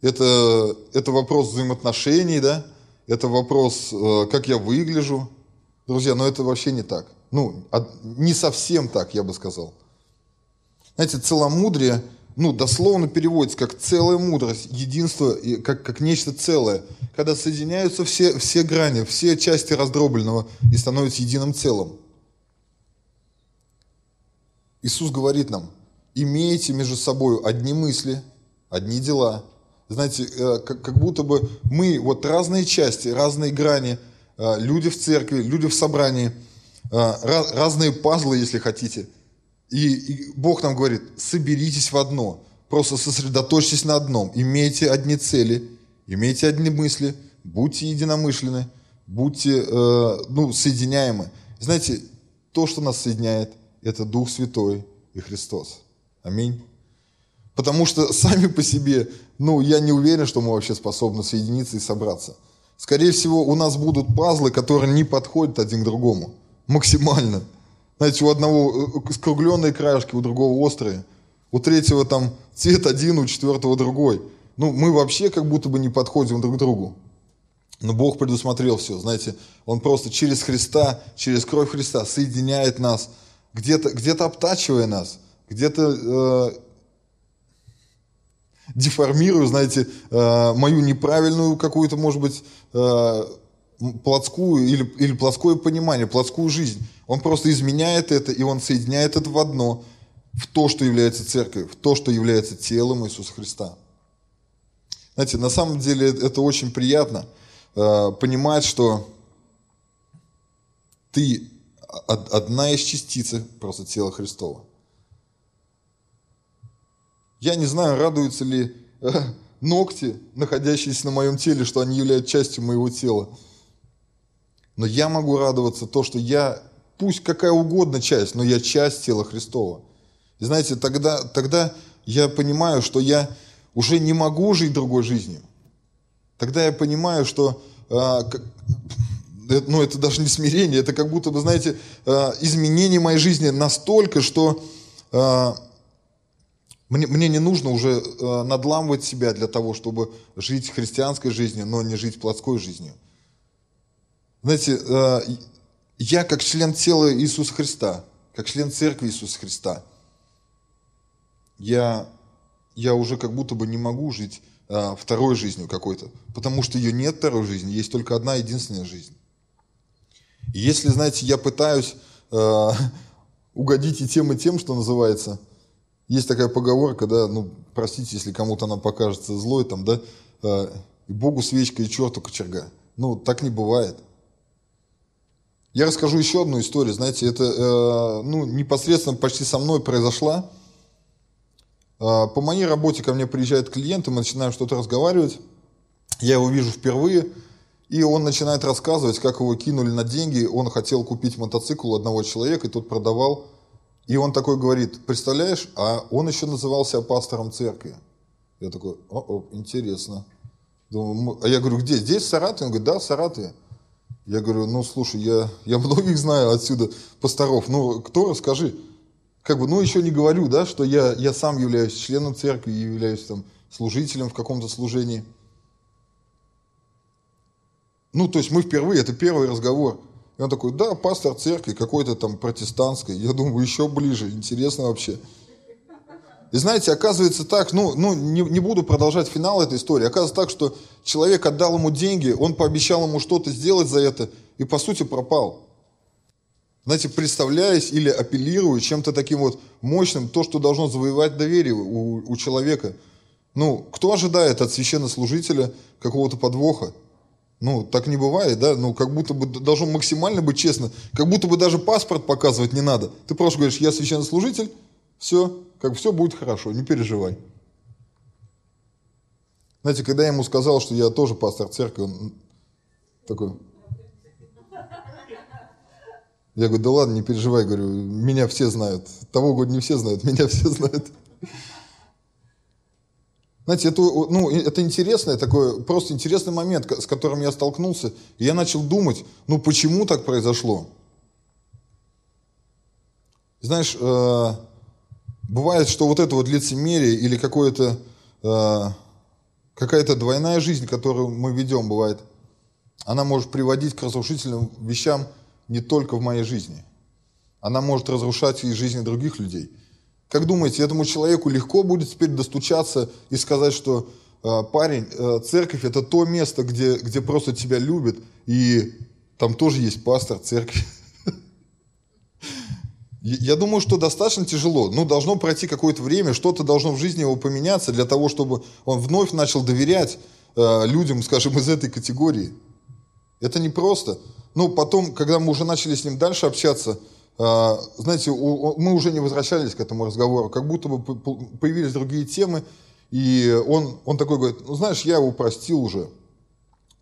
Это, это вопрос взаимоотношений, да, это вопрос, э, как я выгляжу. Друзья, но это вообще не так. Ну, не совсем так, я бы сказал. Знаете, целомудрие – ну, дословно переводится как целая мудрость, единство, как, как нечто целое. Когда соединяются все, все грани, все части раздробленного и становятся единым целым. Иисус говорит нам, имейте между собой одни мысли, одни дела. Знаете, э, как, как будто бы мы, вот разные части, разные грани, э, люди в церкви, люди в собрании, э, разные пазлы, если хотите – и, и Бог нам говорит, соберитесь в одно, просто сосредоточьтесь на одном, имейте одни цели, имейте одни мысли, будьте единомышленны, будьте э, ну, соединяемы. Знаете, то, что нас соединяет, это Дух Святой и Христос. Аминь. Потому что сами по себе, ну, я не уверен, что мы вообще способны соединиться и собраться. Скорее всего, у нас будут пазлы, которые не подходят один к другому. Максимально. Знаете, у одного э, скругленные краешки, у другого острые. У третьего там цвет один, у четвертого другой. Ну, мы вообще как будто бы не подходим друг к другу. Но Бог предусмотрел все, знаете, Он просто через Христа, через кровь Христа соединяет нас, где-то где обтачивая нас, где-то э, деформируя, знаете, э, мою неправильную какую-то, может быть, э, плотскую или, или плоское понимание, плоскую жизнь. Он просто изменяет это, и он соединяет это в одно, в то, что является церковью, в то, что является телом Иисуса Христа. Знаете, на самом деле это очень приятно э, понимать, что ты одна из частиц просто тела Христова. Я не знаю, радуются ли э, ногти, находящиеся на моем теле, что они являются частью моего тела. Но я могу радоваться то, что я, пусть какая угодно часть, но я часть тела Христова. И знаете, тогда, тогда я понимаю, что я уже не могу жить другой жизнью. Тогда я понимаю, что э, ну, это даже не смирение, это как будто бы, знаете, э, изменение моей жизни настолько, что э, мне, мне не нужно уже э, надламывать себя для того, чтобы жить христианской жизнью, но не жить плотской жизнью. Знаете, я как член тела Иисуса Христа, как член церкви Иисуса Христа, я, я уже как будто бы не могу жить второй жизнью какой-то, потому что ее нет второй жизни, есть только одна единственная жизнь. Если, знаете, я пытаюсь э, угодить и тем, и тем, что называется, есть такая поговорка, да, ну, простите, если кому-то она покажется злой, там, да, э, и Богу свечка, и черту кочерга. Ну, так не бывает. Я расскажу еще одну историю, знаете, это, э, ну, непосредственно почти со мной произошла. Э, по моей работе ко мне приезжает клиент, и мы начинаем что-то разговаривать. Я его вижу впервые – и он начинает рассказывать, как его кинули на деньги. Он хотел купить мотоцикл у одного человека, и тот продавал. И он такой говорит, представляешь, а он еще назывался пастором церкви. Я такой, о, -о интересно. Думаю, а я говорю, где? Здесь, в Саратове? Он говорит, да, в Саратове. Я говорю, ну, слушай, я, я многих знаю отсюда, пасторов. Ну, кто, расскажи. Как бы, ну, еще не говорю, да, что я, я сам являюсь членом церкви, являюсь там служителем в каком-то служении. Ну, то есть мы впервые, это первый разговор. И он такой, да, пастор церкви, какой-то там протестантской. Я думаю, еще ближе, интересно вообще. И знаете, оказывается так, ну, ну не, не буду продолжать финал этой истории, оказывается так, что человек отдал ему деньги, он пообещал ему что-то сделать за это, и по сути пропал. Знаете, представляясь или апеллируя чем-то таким вот мощным, то, что должно завоевать доверие у, у человека. Ну, кто ожидает от священнослужителя какого-то подвоха? Ну, так не бывает, да? Ну, как будто бы должно максимально быть честно. Как будто бы даже паспорт показывать не надо. Ты просто говоришь, я священнослужитель, все, как все будет хорошо, не переживай. Знаете, когда я ему сказал, что я тоже пастор церкви, он такой... Я говорю, да ладно, не переживай, говорю, меня все знают. Того года не все знают, меня все знают. Знаете, это, ну, это интересный такой, просто интересный момент, с которым я столкнулся. И я начал думать, ну почему так произошло? Знаешь, э, бывает, что вот это вот лицемерие или какое-то, э, какая-то двойная жизнь, которую мы ведем, бывает, она может приводить к разрушительным вещам не только в моей жизни. Она может разрушать и жизни других людей. Как думаете, этому человеку легко будет теперь достучаться и сказать, что э, парень, э, церковь это то место, где, где просто тебя любят, и там тоже есть пастор церкви. Я думаю, что достаточно тяжело. Ну, должно пройти какое-то время, что-то должно в жизни его поменяться для того, чтобы он вновь начал доверять э, людям, скажем, из этой категории. Это непросто. Ну, потом, когда мы уже начали с ним дальше общаться, а, знаете, мы уже не возвращались к этому разговору, как будто бы появились другие темы, и он, он такой говорит, ну знаешь, я его простил уже,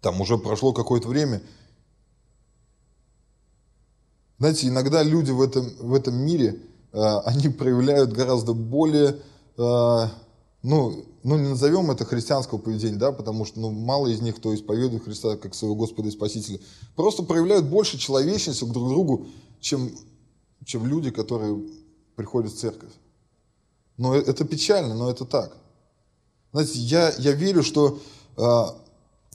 там уже прошло какое-то время. Знаете, иногда люди в этом, в этом мире, а, они проявляют гораздо более, а, ну, ну, не назовем это христианского поведения, да, потому что ну, мало из них, кто исповедует Христа как своего Господа и Спасителя, просто проявляют больше человечности друг к другу, чем чем люди, которые приходят в церковь. Но э, это печально, но это так. Знаете, я, я верю, что э,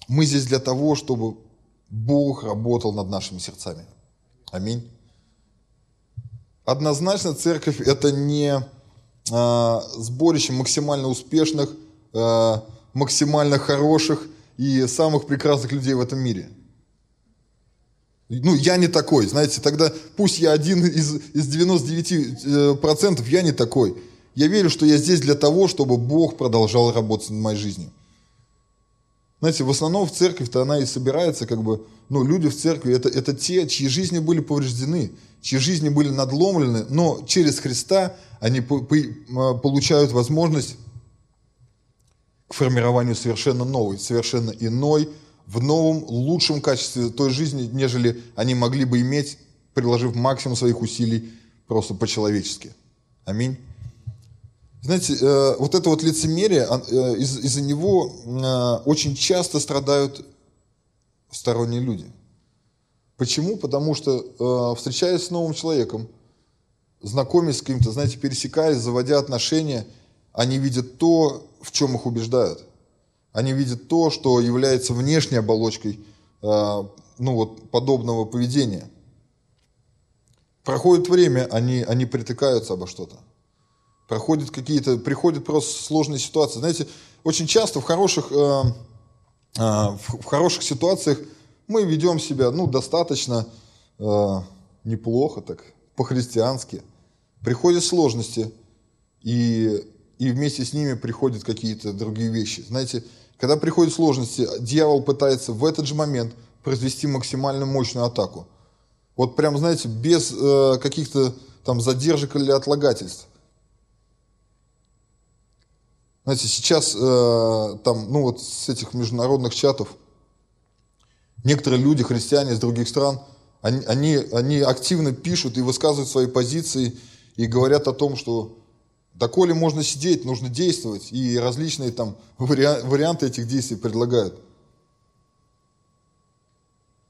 мы здесь для того, чтобы Бог работал над нашими сердцами. Аминь. Однозначно церковь это не э, сборище максимально успешных, э, максимально хороших и самых прекрасных людей в этом мире – ну, я не такой, знаете, тогда пусть я один из, из 99%, э, я не такой. Я верю, что я здесь для того, чтобы Бог продолжал работать над моей жизнью. Знаете, в основном в церковь-то она и собирается, как бы, ну, люди в церкви, это, это те, чьи жизни были повреждены, чьи жизни были надломлены, но через Христа они по, по, а, получают возможность к формированию совершенно новой, совершенно иной, в новом, лучшем качестве той жизни, нежели они могли бы иметь, приложив максимум своих усилий просто по-человечески. Аминь. Знаете, э, вот это вот лицемерие, э, из-за него э, очень часто страдают сторонние люди. Почему? Потому что, э, встречаясь с новым человеком, знакомясь с кем-то, знаете, пересекаясь, заводя отношения, они видят то, в чем их убеждают. Они видят то, что является внешней оболочкой ну, вот, подобного поведения. Проходит время, они, они притыкаются обо что-то. Проходят какие-то, приходят просто сложные ситуации. Знаете, очень часто в хороших, э, э, в хороших ситуациях мы ведем себя ну, достаточно э, неплохо, так, по-христиански. Приходят сложности, и, и вместе с ними приходят какие-то другие вещи. Знаете, когда приходят сложности, дьявол пытается в этот же момент произвести максимально мощную атаку. Вот прям, знаете, без э, каких-то там задержек или отлагательств. Знаете, сейчас э, там, ну вот с этих международных чатов Некоторые люди, христиане из других стран, они, они, они активно пишут и высказывают свои позиции и говорят о том, что доколе можно сидеть, нужно действовать, и различные там варианты этих действий предлагают.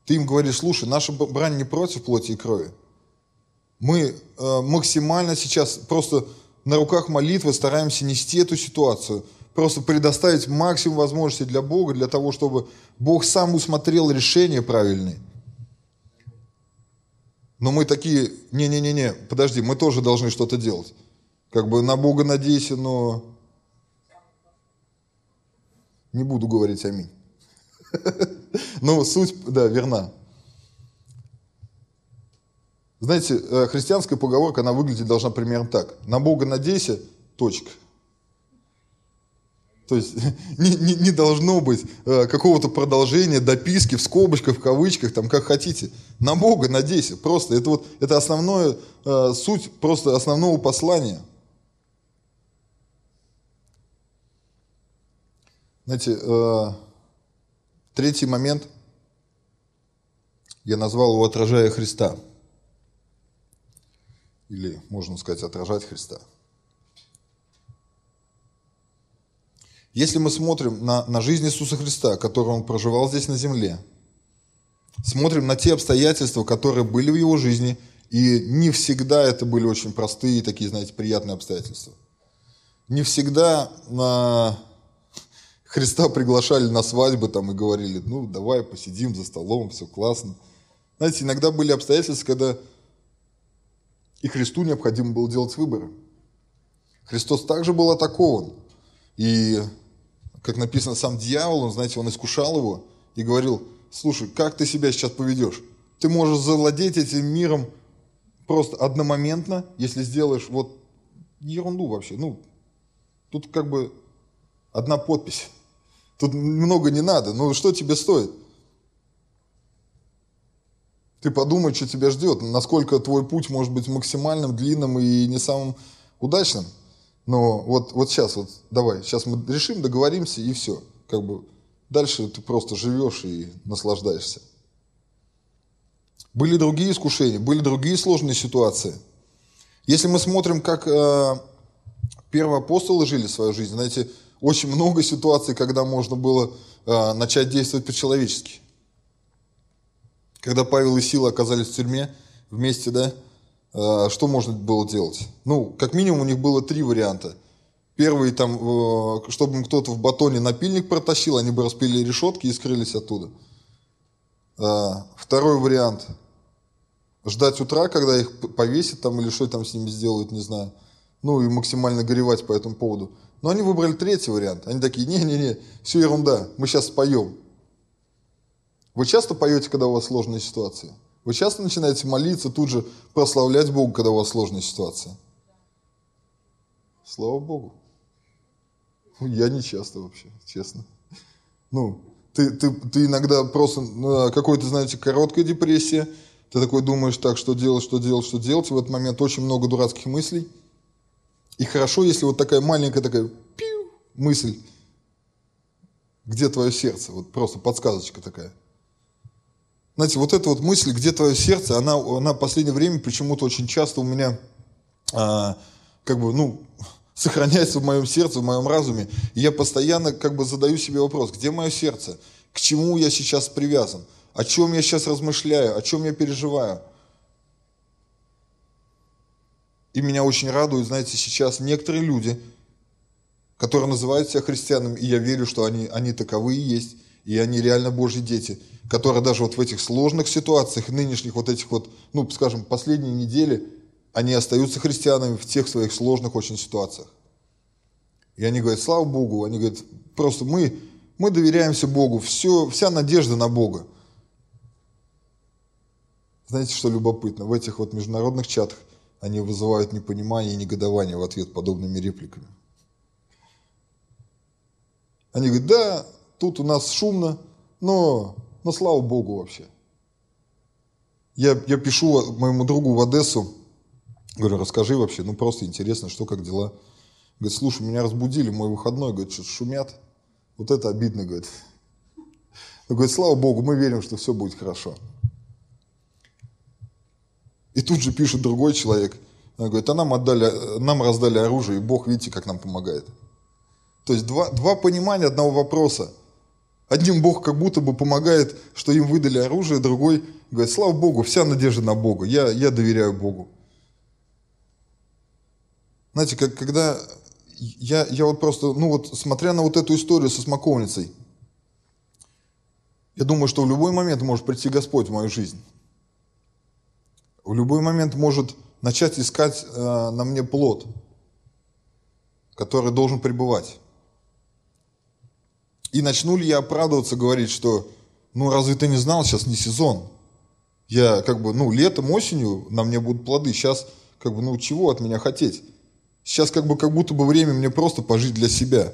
Ты им говоришь, слушай, наша брань не против плоти и крови. Мы э, максимально сейчас просто на руках молитвы стараемся нести эту ситуацию – просто предоставить максимум возможностей для Бога, для того, чтобы Бог сам усмотрел решение правильное. Но мы такие, не-не-не-не, подожди, мы тоже должны что-то делать. Как бы на Бога надейся, но не буду говорить аминь. Но суть, да, верна. Знаете, э, христианская поговорка, она выглядит должна примерно так. На Бога надейся, точка. То есть не, не, не должно быть э, какого-то продолжения, дописки в скобочках, в кавычках, там как хотите. На Бога надейся. Просто это вот это основное э, суть просто основного послания. Знаете, э, третий момент я назвал его отражая Христа. Или, можно сказать, отражать Христа. Если мы смотрим на, на жизнь Иисуса Христа, которую Он проживал здесь на земле, смотрим на те обстоятельства, которые были в Его жизни, и не всегда это были очень простые, такие, знаете, приятные обстоятельства. Не всегда на Христа приглашали на свадьбы там и говорили, ну, давай посидим за столом, все классно. Знаете, иногда были обстоятельства, когда и Христу необходимо было делать выборы. Христос также был атакован. И как написано, сам дьявол, он, знаете, он искушал его и говорил, слушай, как ты себя сейчас поведешь? Ты можешь завладеть этим миром просто одномоментно, если сделаешь вот ерунду вообще. Ну, тут как бы одна подпись. Тут много не надо. Ну, что тебе стоит? Ты подумай, что тебя ждет, насколько твой путь может быть максимальным, длинным и не самым удачным. Но вот, вот сейчас, вот давай, сейчас мы решим, договоримся и все. Как бы дальше ты просто живешь и наслаждаешься. Были другие искушения, были другие сложные ситуации. Если мы смотрим, как э, первые апостолы жили свою жизнь, знаете, очень много ситуаций, когда можно было э, начать действовать по-человечески. Когда Павел и Сила оказались в тюрьме вместе, да, Э, что можно было делать? Ну, как минимум у них было три варианта. Первый, там, э, чтобы кто-то в батоне напильник протащил, они бы распили решетки и скрылись оттуда. Э, второй вариант – ждать утра, когда их повесят там или что там с ними сделают, не знаю. Ну и максимально горевать по этому поводу. Но они выбрали третий вариант. Они такие, не-не-не, все ерунда, мы сейчас споем. Вы часто поете, когда у вас сложная ситуация? Вы часто начинаете молиться, тут же прославлять Бога, когда у вас сложная ситуация? Слава Богу. Ну, я не часто вообще, честно. Ну, ты, ты, ты иногда просто ну, какой-то, знаете, короткая депрессия, ты такой думаешь, так, что делать, что делать, что делать, в этот момент очень много дурацких мыслей. И хорошо, если вот такая маленькая такая пиу, мысль, где твое сердце, вот просто подсказочка такая. Знаете, вот эта вот мысль, где твое сердце, она, она в последнее время почему-то очень часто у меня а, как бы, ну, сохраняется в моем сердце, в моем разуме. И я постоянно как бы задаю себе вопрос, где мое сердце? К чему я сейчас привязан? о чем я сейчас размышляю, о чем я переживаю. И меня очень радует, знаете, сейчас некоторые люди, которые называют себя христианами, и я верю, что они, они таковы и есть, и они реально Божьи дети, которые даже вот в этих сложных ситуациях, нынешних вот этих вот, ну, скажем, последние недели, они остаются христианами в тех своих сложных очень ситуациях. И они говорят, слава Богу, они говорят, просто мы, мы доверяемся Богу, все, вся надежда на Бога. Знаете, что любопытно? В этих вот международных чатах они вызывают непонимание и негодование в ответ подобными репликами. Они говорят, да, тут у нас шумно, но, но слава Богу вообще. Я, я пишу моему другу в Одессу, говорю, расскажи вообще, ну просто интересно, что, как дела. Говорит, слушай, меня разбудили, мой выходной, говорит, что шумят. Вот это обидно, говорит. Он говорит, слава Богу, мы верим, что все будет хорошо. И тут же пишет другой человек, он говорит, а нам, отдали, нам раздали оружие, и Бог, видите, как нам помогает. То есть два, два понимания одного вопроса. Одним Бог как будто бы помогает, что им выдали оружие, другой говорит, слава Богу, вся надежда на Бога, я, я доверяю Богу. Знаете, как, когда я, я вот просто, ну вот, смотря на вот эту историю со смоковницей, я думаю, что в любой момент может прийти Господь в мою жизнь. В любой момент может начать искать э, на мне плод, который должен пребывать. И начну ли я оправдываться, говорить, что ну разве ты не знал, сейчас не сезон. Я как бы, ну летом, осенью на мне будут плоды. Сейчас как бы, ну чего от меня хотеть? Сейчас как бы как будто бы время мне просто пожить для себя.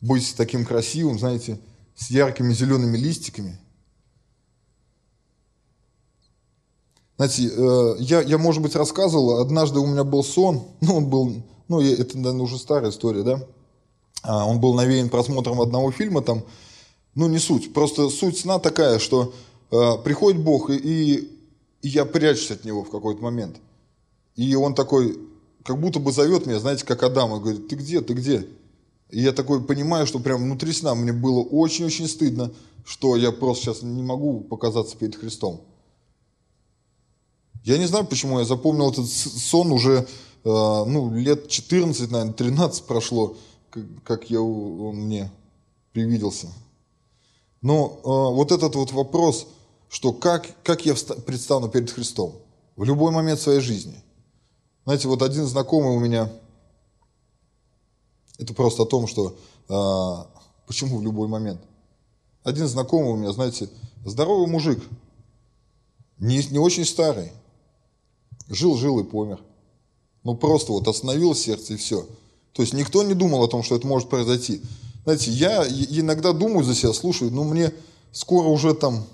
Быть таким красивым, знаете, с яркими зелеными листиками. Знаете, э, я, я, может быть, рассказывал, однажды у меня был сон, ну, он был, ну, это, наверное, уже старая история, да, он был навеян просмотром одного фильма там, ну не суть, просто суть сна такая, что э, приходит Бог, и, и, и я прячусь от Него в какой-то момент. И он такой, как будто бы зовет меня, знаете, как Адам, он говорит, ты где, ты где? И я такой понимаю, что прям внутри сна мне было очень-очень стыдно, что я просто сейчас не могу показаться перед Христом. Я не знаю, почему я запомнил этот сон уже, э, ну, лет 14, наверное, 13 прошло как я, он мне привиделся. Но э, вот этот вот вопрос, что как, как я предстану перед Христом в любой момент своей жизни. Знаете, вот один знакомый у меня, это просто о том, что э, почему в любой момент. Один знакомый у меня, знаете, здоровый мужик, не, не очень старый, жил-жил и помер. Ну просто вот остановил сердце и все. То есть никто не думал о том, что это может произойти. Знаете, я иногда думаю за себя, слушай, ну мне скоро уже там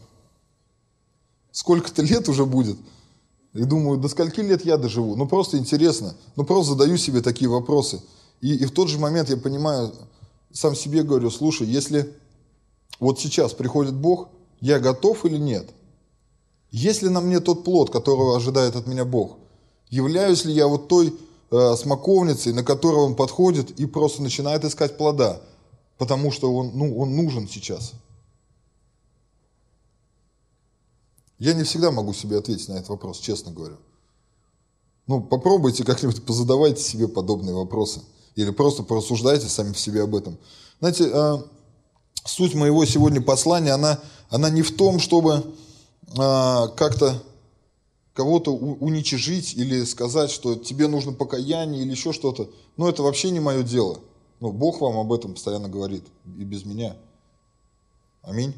сколько-то лет уже будет. И думаю, до скольки лет я доживу? Ну просто интересно. Ну просто задаю себе такие вопросы. И, и в тот же момент я понимаю, сам себе говорю, слушай, если вот сейчас приходит Бог, я готов или нет? Есть ли на мне тот плод, которого ожидает от меня Бог? Являюсь ли я вот той э, смоковницей, на которую он подходит и просто начинает искать плода, потому что он, ну, он нужен сейчас. Я не всегда могу себе ответить на этот вопрос, честно говорю. Ну, попробуйте как-нибудь позадавайте себе подобные вопросы. Или просто порассуждайте сами в себе об этом. Знаете, э, суть моего сегодня послания, она, она не в том, чтобы э, как-то кого-то уничижить или сказать, что тебе нужно покаяние или еще что-то. Но это вообще не мое дело. Но Бог вам об этом постоянно говорит, и без меня. Аминь.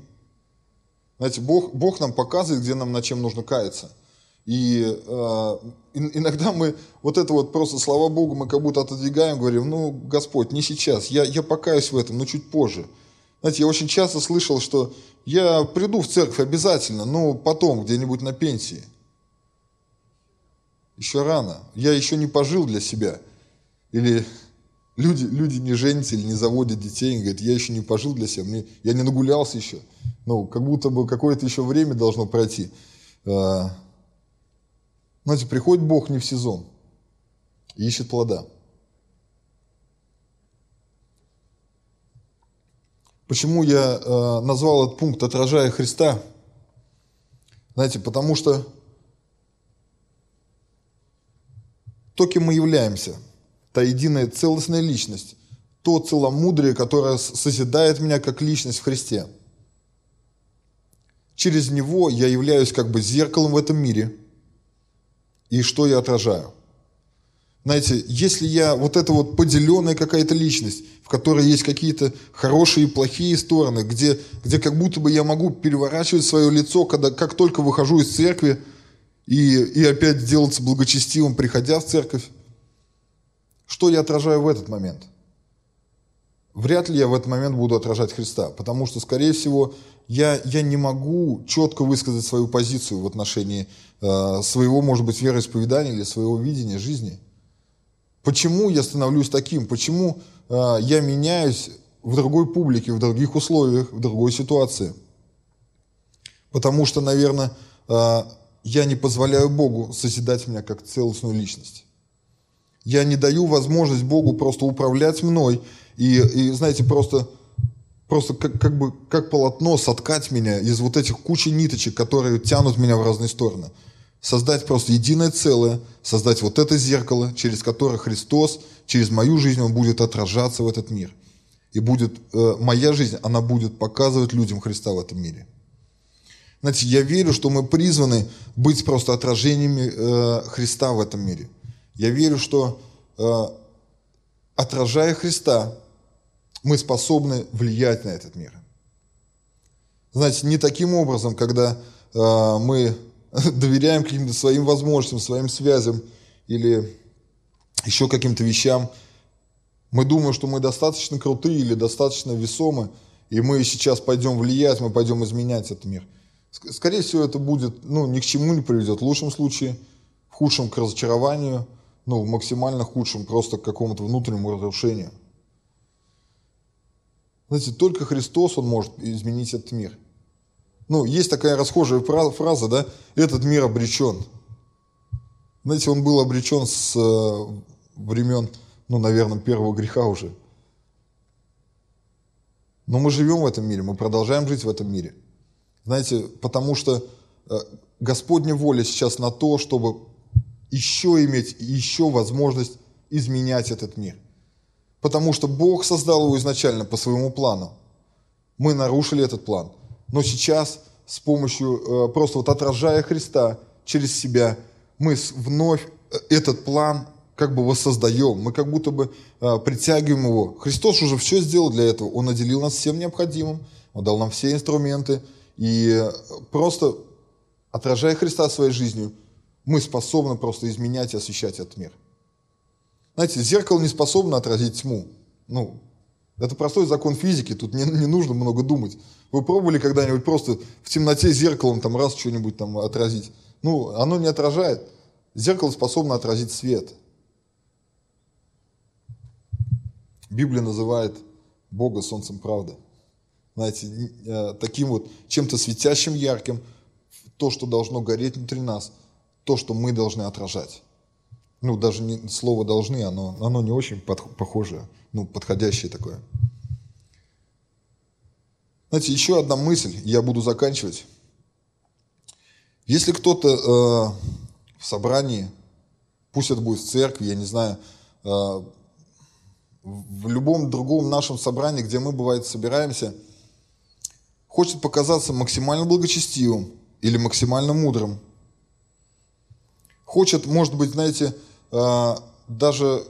Знаете, Бог, Бог нам показывает, где нам на чем нужно каяться. И э, иногда мы вот это вот просто, слава Богу, мы как будто отодвигаем, говорим, ну, Господь, не сейчас, я, я покаюсь в этом, но чуть позже. Знаете, я очень часто слышал, что я приду в церковь обязательно, но потом, где-нибудь на пенсии. Еще рано. Я еще не пожил для себя. Или люди, люди не женятся или не заводят детей, и говорят, я еще не пожил для себя, мне, я не нагулялся еще. Ну, как будто бы какое-то еще время должно пройти. А, знаете, приходит Бог не в сезон, ищет плода. Почему я э, назвал этот пункт «Отражая Христа»? Знаете, потому что то, кем мы являемся, та единая целостная личность, то целомудрие, которое созидает меня как личность в Христе. Через него я являюсь как бы зеркалом в этом мире. И что я отражаю? Знаете, если я вот эта вот поделенная какая-то личность, в которой есть какие-то хорошие и плохие стороны, где, где как будто бы я могу переворачивать свое лицо, когда, как только выхожу из церкви, и, и опять делаться благочестивым, приходя в церковь, что я отражаю в этот момент? Вряд ли я в этот момент буду отражать Христа, потому что, скорее всего, я, я не могу четко высказать свою позицию в отношении э, своего, может быть, вероисповедания или своего видения жизни. Почему я становлюсь таким? Почему э, я меняюсь в другой публике, в других условиях, в другой ситуации? Потому что, наверное, э, я не позволяю Богу созидать меня как целостную личность. Я не даю возможность Богу просто управлять мной и, и знаете, просто, просто как, как бы как полотно соткать меня из вот этих кучи ниточек, которые тянут меня в разные стороны. Создать просто единое целое, создать вот это зеркало, через которое Христос, через мою жизнь, Он будет отражаться в этот мир. И будет, э, моя жизнь, она будет показывать людям Христа в этом мире. Знаете, я верю, что мы призваны быть просто отражениями э, Христа в этом мире. Я верю, что э, отражая Христа, мы способны влиять на этот мир. Знаете, не таким образом, когда э, мы доверяем каким-то своим возможностям, своим связям или еще каким-то вещам. Мы думаем, что мы достаточно крутые или достаточно весомы, и мы сейчас пойдем влиять, мы пойдем изменять этот мир. Скорее всего, это будет, ну, ни к чему не приведет. В лучшем случае, в худшем к разочарованию, ну, в максимально худшем просто к какому-то внутреннему разрушению. Знаете, только Христос, Он может изменить этот мир. Ну, есть такая расхожая фраза, да, этот мир обречен. Знаете, он был обречен с э, времен, ну, наверное, первого греха уже. Но мы живем в этом мире, мы продолжаем жить в этом мире – знаете, потому что э, Господня воля сейчас на то, чтобы еще иметь еще возможность изменять этот мир. Потому что Бог создал его изначально по своему плану. Мы нарушили этот план. Но сейчас с помощью, э, просто вот отражая Христа через себя, мы вновь э, этот план как бы воссоздаем, мы как будто бы притягиваем его. Христос уже все сделал для этого. Он наделил нас всем необходимым, Он дал нам все инструменты, и просто отражая Христа своей жизнью, мы способны просто изменять и освещать этот мир. Знаете, зеркало не способно отразить тьму. Ну, это простой закон физики, тут не, не нужно много думать. Вы пробовали когда-нибудь просто в темноте зеркалом там раз что-нибудь там отразить? Ну, оно не отражает. Зеркало способно отразить свет. Библия называет Бога солнцем правды знаете, э, таким вот чем-то светящим, ярким, то, что должно гореть внутри нас, то, что мы должны отражать. Ну, даже не, слово «должны», оно, оно не очень под, похожее, ну, подходящее такое. Знаете, еще одна мысль, я буду заканчивать. Если кто-то э, в собрании, пусть это будет в церкви, я не знаю, э, в любом другом нашем собрании, где мы, бывает, собираемся – хочет показаться максимально благочестивым или максимально мудрым. Хочет, может быть, знаете, а, даже,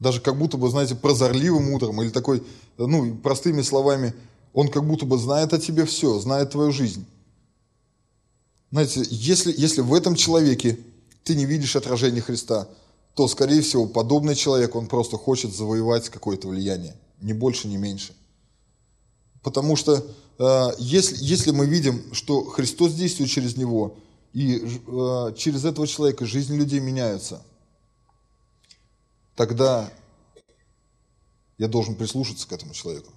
даже как будто бы, знаете, прозорливым мудрым или такой, ну, простыми словами, он как будто бы знает о тебе все, знает твою жизнь. Знаете, если, если в этом человеке ты не видишь отражения Христа, то, скорее всего, подобный человек, он просто хочет завоевать какое-то влияние. Ни больше, ни меньше. Потому что э, если, если мы видим, что Христос действует через него, и э, через этого человека жизнь людей меняется, тогда я должен прислушаться к этому человеку.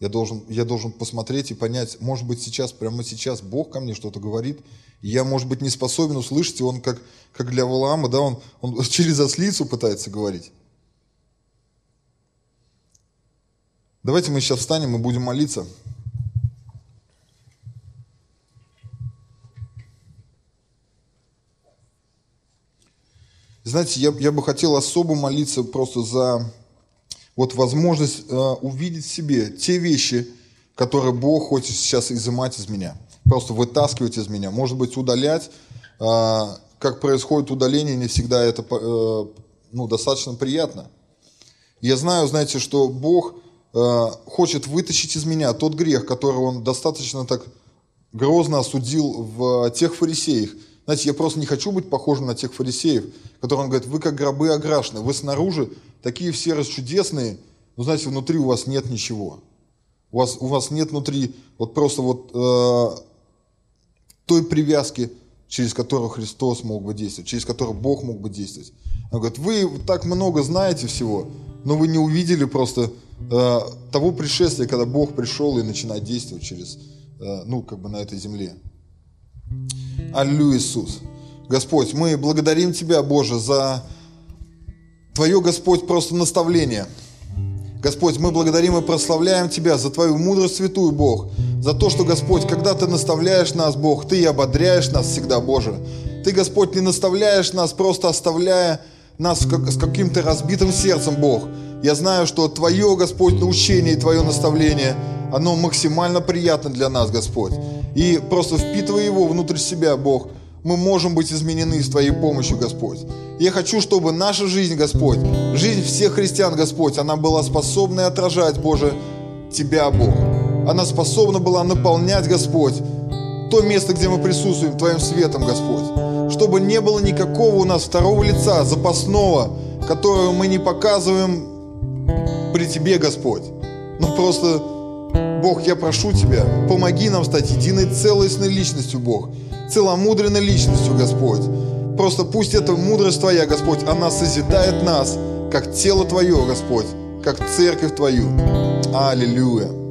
Я должен, я должен посмотреть и понять, может быть, сейчас, прямо сейчас Бог ко мне что-то говорит, и я, может быть, не способен услышать, и он как, как для Валаама, да, он, он через ослицу пытается говорить. Давайте мы сейчас встанем и будем молиться. Знаете, я, я бы хотел особо молиться просто за вот возможность э, увидеть в себе те вещи, которые Бог хочет сейчас изымать из меня, просто вытаскивать из меня, может быть, удалять. Э, как происходит удаление, не всегда это э, ну, достаточно приятно. Я знаю, знаете, что Бог хочет вытащить из меня тот грех, который Он достаточно так грозно осудил в тех фарисеях. Знаете, я просто не хочу быть похожим на тех фарисеев, которые он говорит, вы как гробы ограшены, вы снаружи такие все расчудесные, но знаете, внутри у вас нет ничего. У вас, у вас нет внутри вот просто вот э, той привязки, через которую Христос мог бы действовать, через которую Бог мог бы действовать. Он говорит, вы так много знаете всего, но вы не увидели просто э, того пришествия, когда Бог пришел и начинает действовать через, э, ну, как бы на этой земле. Аллилуйя, Иисус. Господь, мы благодарим Тебя, Боже, за Твое, Господь, просто наставление. Господь, мы благодарим и прославляем Тебя за Твою мудрость святую, Бог, за то, что, Господь, когда Ты наставляешь нас, Бог, Ты и ободряешь нас всегда, Боже. Ты, Господь, не наставляешь нас, просто оставляя нас с каким-то разбитым сердцем, Бог. Я знаю, что Твое, Господь, научение и Твое наставление, оно максимально приятно для нас, Господь. И просто впитывая его внутрь себя, Бог, мы можем быть изменены с Твоей помощью, Господь. Я хочу, чтобы наша жизнь, Господь, жизнь всех христиан, Господь, она была способна отражать, Боже, Тебя, Бог. Она способна была наполнять, Господь, то место, где мы присутствуем, Твоим светом, Господь. Чтобы не было никакого у нас второго лица, запасного, которого мы не показываем при Тебе, Господь. Но просто, Бог, я прошу Тебя, помоги нам стать единой целостной личностью, Бог целомудренной личностью, Господь. Просто пусть эта мудрость Твоя, Господь, она созидает нас, как тело Твое, Господь, как церковь Твою. Аллилуйя.